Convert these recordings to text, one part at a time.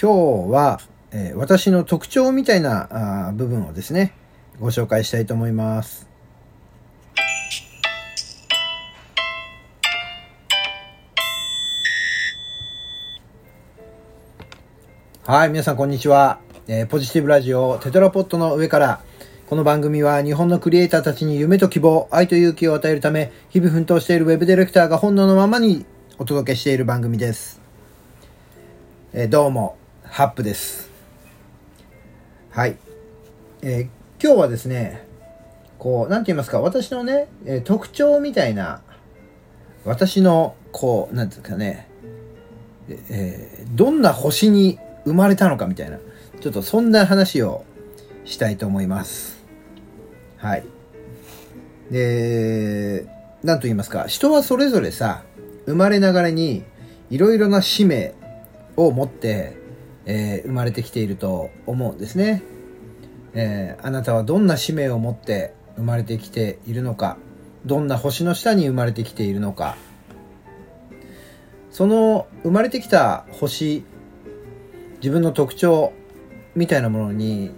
今日は、えー私の特徴みたいなあ部分をですね、ご紹介したいと思います。はい、皆さんこんにちは。えーポジティブラジオテトラポットの上から、この番組は日本のクリエイターたちに夢と希望、愛と勇気を与えるため、日々奮闘しているウェブディレクターが本能のままにお届けしている番組です。えーどうも、ハップです。はい。えー今日はですね、こう、なんて言いますか、私のね、えー特徴みたいな、私の、こう、なんていうんですかね、えーどんな星に生まれたのかみたいな、ちょっとそんな話をしたいと思います。はい。で、なんと言いますか、人はそれぞれさ、生まれながらに、いろいろな使命を持って、えー生まれてきていると思うんですね。えーあなたはどんな使命を持って生まれてきているのか、どんな星の下に生まれてきているのか、その生まれてきた星、自分の特徴みたいなものに、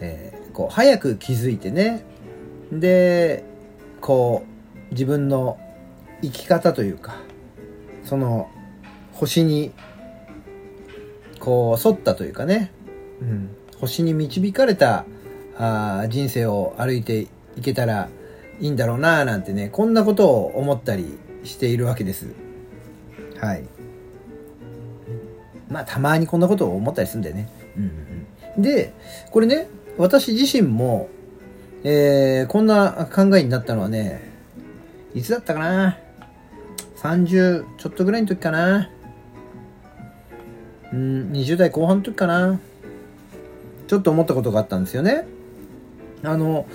えーこう早く気づいてね、で、こう自分の生き方というか、その星にこう沿ったというかね、うん、星に導かれたあ人生を歩いていけたらいいんだろうななんてねこんなことを思ったりしているわけです。はい。まあたまにこんなことを思ったりするんだよね、うんうん、でこれね私自身も、えーこんな考えになったのはねいつだったかな？30ちょっとぐらいの時かな。うん20代後半の時かな。ちょっと思ったことがあったんですよね。あの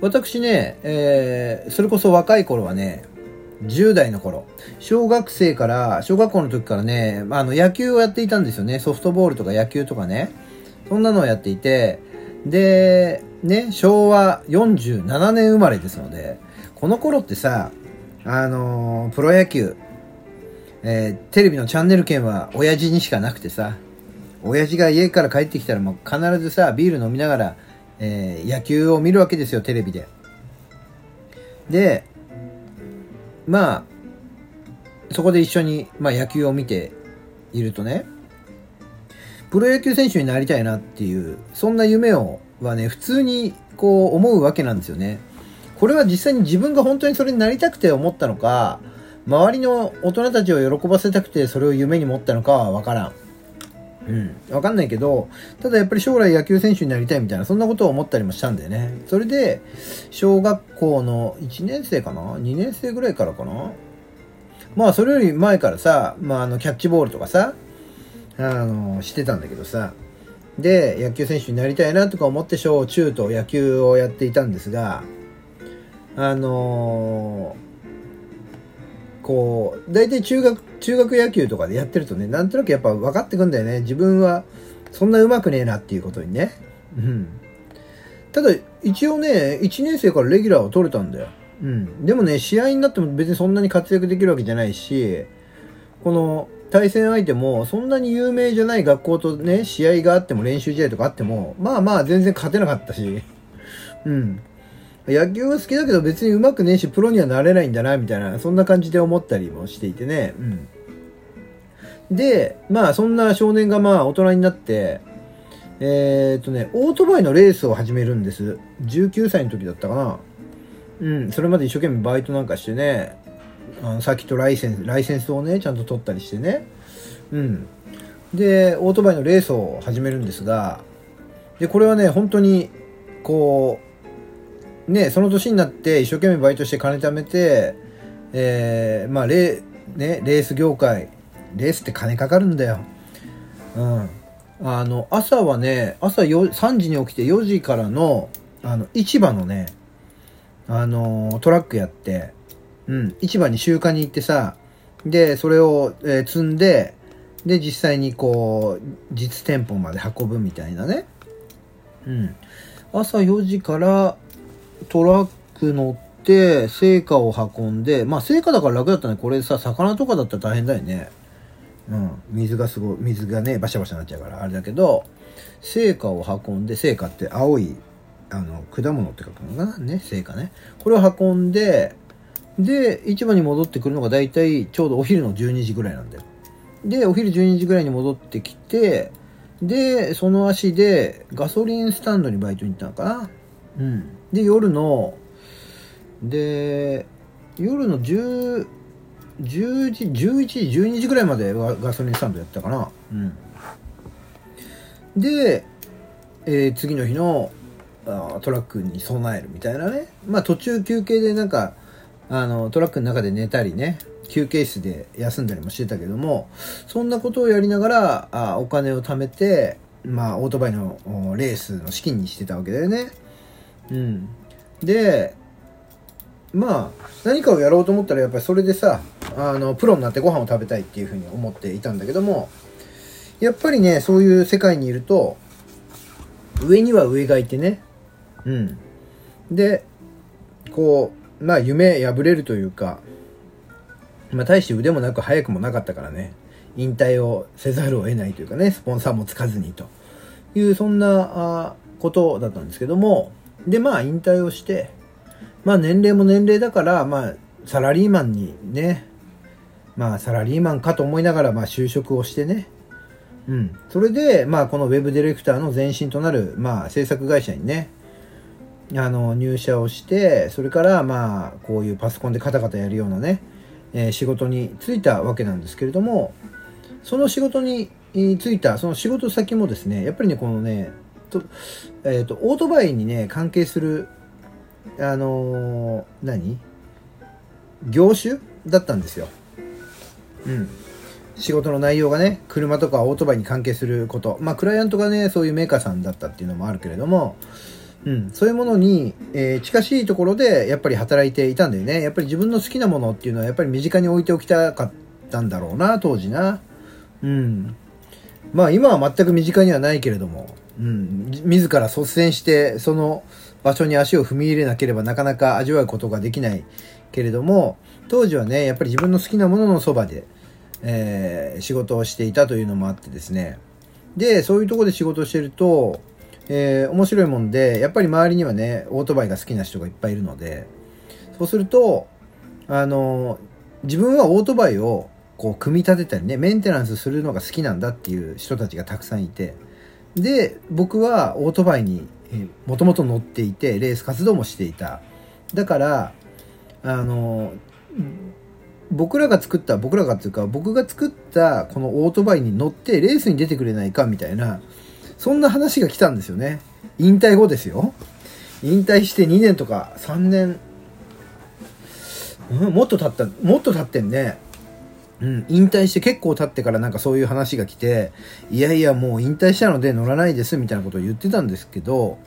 私ね、えーそれこそ若い頃はね10代の頃小学生から小学校の時からねまああの野球をやっていたんですよね。ソフトボールとか野球とかね。そんなのをやっていてでね昭和47年生まれですのでこの頃ってさあのプロ野球えーテレビのチャンネル権は親父にしかなくてさ親父が家から帰ってきたらもう必ずさビール飲みながら、えー野球を見るわけですよテレビで。でまあそこで一緒に、まあ、野球を見ているとねプロ野球選手になりたいなっていうそんな夢をはね普通にこう思うわけなんですよね。これは実際に自分が本当にそれになりたくて思ったのか周りの大人たちを喜ばせたくてそれを夢に持ったのかは分からんうん、わかんないけど、ただやっぱり将来野球選手になりたいみたいな、そんなことを思ったりもしたんだよね。それで、小学校の1年生かな ?2 年生ぐらいからかな？まあ、それより前からさ、まあ、あの、キャッチボールとかさ、あの、してたんだけどさ、で、野球選手になりたいなとか思って小中と野球をやっていたんですが、あのこう、大体中学、中学野球とかでやってるとね、なんとなくやっぱ分かってくんだよね。自分はそんな上手くねえなっていうことにね。うん。ただ、一応ね、1年生からレギュラーを取れたんだよ。うん。でもね、試合になっても別にそんなに活躍できるわけじゃないし、この対戦相手もそんなに有名じゃない学校とね、試合があっても練習試合とかあっても、まあまあ全然勝てなかったし、うん。野球は好きだけど別に上手くねえしプロにはなれないんだなみたいなそんな感じで思ったりもしていてね。うん。でまあそんな少年がまあ大人になってえーっとねオートバイのレースを始めるんです。19歳の時だったかな。うんそれまで一生懸命バイトなんかしてねあのさっきとライセンスライセンスをねちゃんと取ったりしてね。うん。でオートバイのレースを始めるんですがでこれはね本当にこうね、その年になって一生懸命バイトして金貯めて、えー、まあレ,、ね、レース業界レースって金かかるんだよ。うん。あの、朝はね、朝よ3時に起きて4時からの、あの、市場のね、あの、トラックやって、うん、市場に集荷に行ってさ、で、それを、えー積んで、で、実際にこう、実店舗まで運ぶみたいなね。うん。朝4時からトラック乗って、成果を運んで、まあ成果だから楽だったね。これさ、魚とかだったら大変だよね。うん。水がすごい、水がね、バシャバシャになっちゃうから、あれだけど、成果を運んで、成果って青い、あの、果物って書くのかな？ね、成果ね。これを運んで、で、市場に戻ってくるのが大体ちょうどお昼の12時ぐらいなんだよ。で、お昼12時ぐらいに戻ってきて、で、その足でガソリンスタンドにバイトに行ったのかな？うん。で、夜の、で、夜の10、10時、11時、12時ぐらいまでガソリンスタンドやったかな。うん。で、えー、次の日のあトラックに備えるみたいなね。まあ途中休憩でなんか、あの、トラックの中で寝たりね、休憩室で休んだりもしてたけども、そんなことをやりながら、あお金を貯めて、まあ、オートバイのレースの資金にしてたわけだよね。うん。で、まあ、何かをやろうと思ったら、やっぱりそれでさ、あの、プロになってご飯を食べたいっていうふうに思っていたんだけども、やっぱりね、そういう世界にいると、上には上がいてね、うん。で、こう、まあ夢破れるというか、まあ大して腕もなく早くもなかったからね、引退をせざるを得ないというかね、スポンサーもつかずにという、そんなことだったんですけども、で、まあ引退をして、まあ年齢も年齢だから、まあサラリーマンにね、まあサラリーマンかと思いながら、まあ就職をしてね、うん。それで、まあこのウェブディレクターの前身となる、まあ制作会社にね、あの、入社をして、それからまあこういうパソコンでカタカタやるようなね、えー、仕事に就いたわけなんですけれども、その仕事に就いた、その仕事先もですね、やっぱりね、このね、とえっ、と、オートバイにね、関係する、あのー、何？業種だったんですよ。うん。仕事の内容がね、車とかオートバイに関係すること。まあ、クライアントがね、そういうメーカーさんだったっていうのもあるけれども、うん、そういうものに、えー、近しいところでやっぱり働いていたんだよね。やっぱり自分の好きなものっていうのはやっぱり身近に置いておきたかったんだろうな、当時な。うん。まあ今は全く身近にはないけれども、うん、自ら率先してその場所に足を踏み入れなければなかなか味わうことができないけれども、当時はね、やっぱり自分の好きなもののそばで、えー、仕事をしていたというのもあってですね。で、そういうとこで仕事をしてると、えー、面白いもんで、やっぱり周りにはね、オートバイが好きな人がいっぱいいるので、そうすると、あの、自分はオートバイをこう組み立てたりね、メンテナンスするのが好きなんだっていう人たちがたくさんいて、で、僕はオートバイにもともと乗っていて、レース活動もしていた。だから、あの、僕らが作った、僕らがっていうか、僕が作ったこのオートバイに乗ってレースに出てくれないかみたいな、そんな話が来たんですよね。引退後ですよ。引退して2年とか3年、うん、もっと経った、もっと経ってんね。うん、引退して結構経ってからなんかそういう話が来て、いやいやもう引退したので乗らないですみたいなことを言ってたんですけど、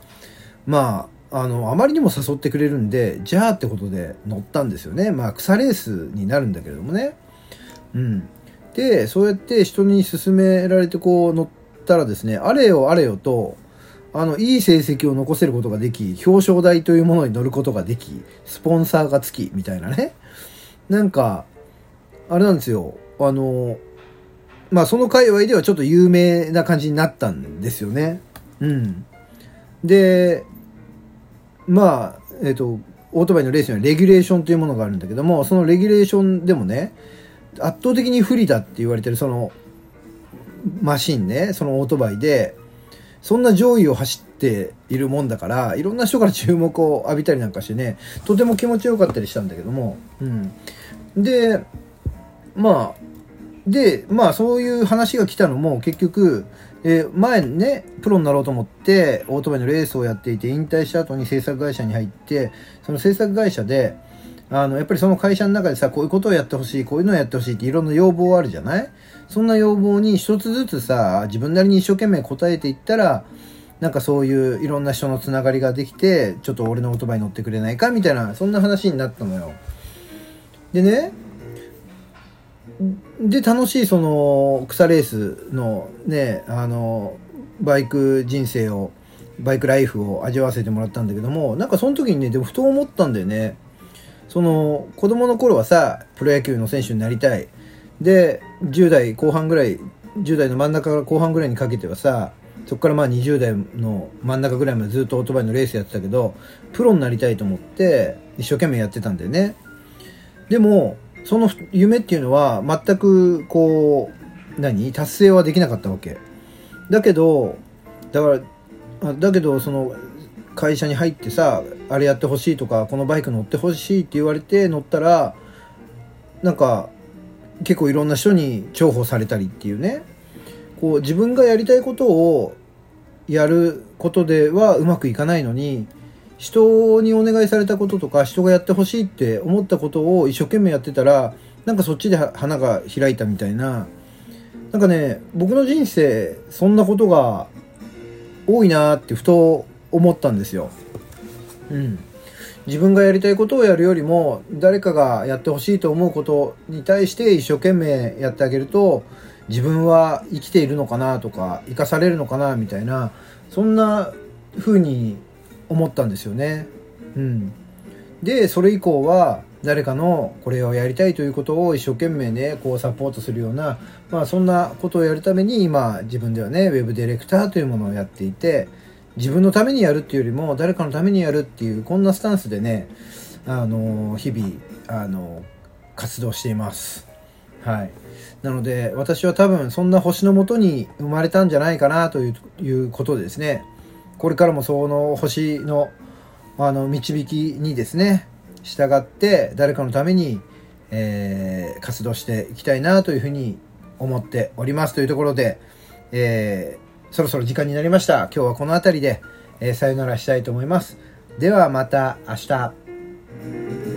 まあ、あの、あまりにも誘ってくれるんで、じゃあってことで乗ったんですよね。まあ、草レースになるんだけれどもね。うん。で、そうやって人に勧められてこう乗ったらですね、あれよあれよと、あの、いい成績を残せることができ、表彰台というものに乗ることができ、スポンサーがつき、みたいなね。なんか、あれなんですよ。あの、まあその界隈ではちょっと有名な感じになったんですよね。うん。で、まあ、えっ、ー、と、オートバイのレースにはレギュレーションというものがあるんだけども、そのレギュレーションでもね、圧倒的に不利だって言われてるそのマシンね、そのオートバイで、そんな上位を走っているもんだから、いろんな人から注目を浴びたりなんかしてね、とても気持ちよかったりしたんだけども、うん。で、まあ、で、まあそういう話が来たのも結局、えー、前ね、プロになろうと思って、オートバイのレースをやっていて、引退した後に制作会社に入って、その制作会社で、あの、やっぱりその会社の中でさ、こういうことをやってほしい、こういうのをやってほしいっていろんな要望あるじゃない？そんな要望に一つずつさ、自分なりに一生懸命答えていったら、なんかそういういろんな人のつながりができて、ちょっと俺のオートバイ乗ってくれないかみたいな、そんな話になったのよ。でね、で、楽しいその草レースのね、あの、バイク人生を、バイクライフを味わわせてもらったんだけども、なんかその時にね、でもふと思ったんだよね。その、子供の頃はさ、プロ野球の選手になりたい。で10代後半ぐらい10代の真ん中から後半ぐらいにかけてはさそこからまあ20代の真ん中ぐらいまでずっとオートバイのレースやってたけどプロになりたいと思って一生懸命やってたんだよねでもその夢っていうのは全くこう何？達成はできなかったわけ。だけどだからだけどその会社に入ってさあれやってほしいとかこのバイク乗ってほしいって言われて乗ったらなんか結構いろんな人に重宝されたりっていうね。こう自分がやりたいことをやることではうまくいかないのに人にお願いされたこととか人がやってほしいって思ったことを一生懸命やってたらなんかそっちで花が開いたみたいななんかね僕の人生そんなことが多いなってふと思ったんですよ。うん。自分がやりたいことをやるよりも誰かがやってほしいと思うことに対して一生懸命やってあげると自分は生きているのかなとか生かされるのかなみたいなそんな風に思ったんですよね。うん。で、それ以降は誰かのこれをやりたいということを一生懸命ね、こうサポートするような、まあそんなことをやるために今自分ではね、ウェブディレクターというものをやっていて、自分のためにやるっていうよりも誰かのためにやるっていうこんなスタンスでねあの日々あの活動していますはいなので私は多分そんな星のもとに生まれたんじゃないかなということでですねこれからもその星のあの導きにですね従って誰かのために、えー、活動していきたいなというふうに思っておりますというところで、えーそろそろ時間になりました。今日はこの辺りで、えー、さよならしたいと思います。ではまた明日。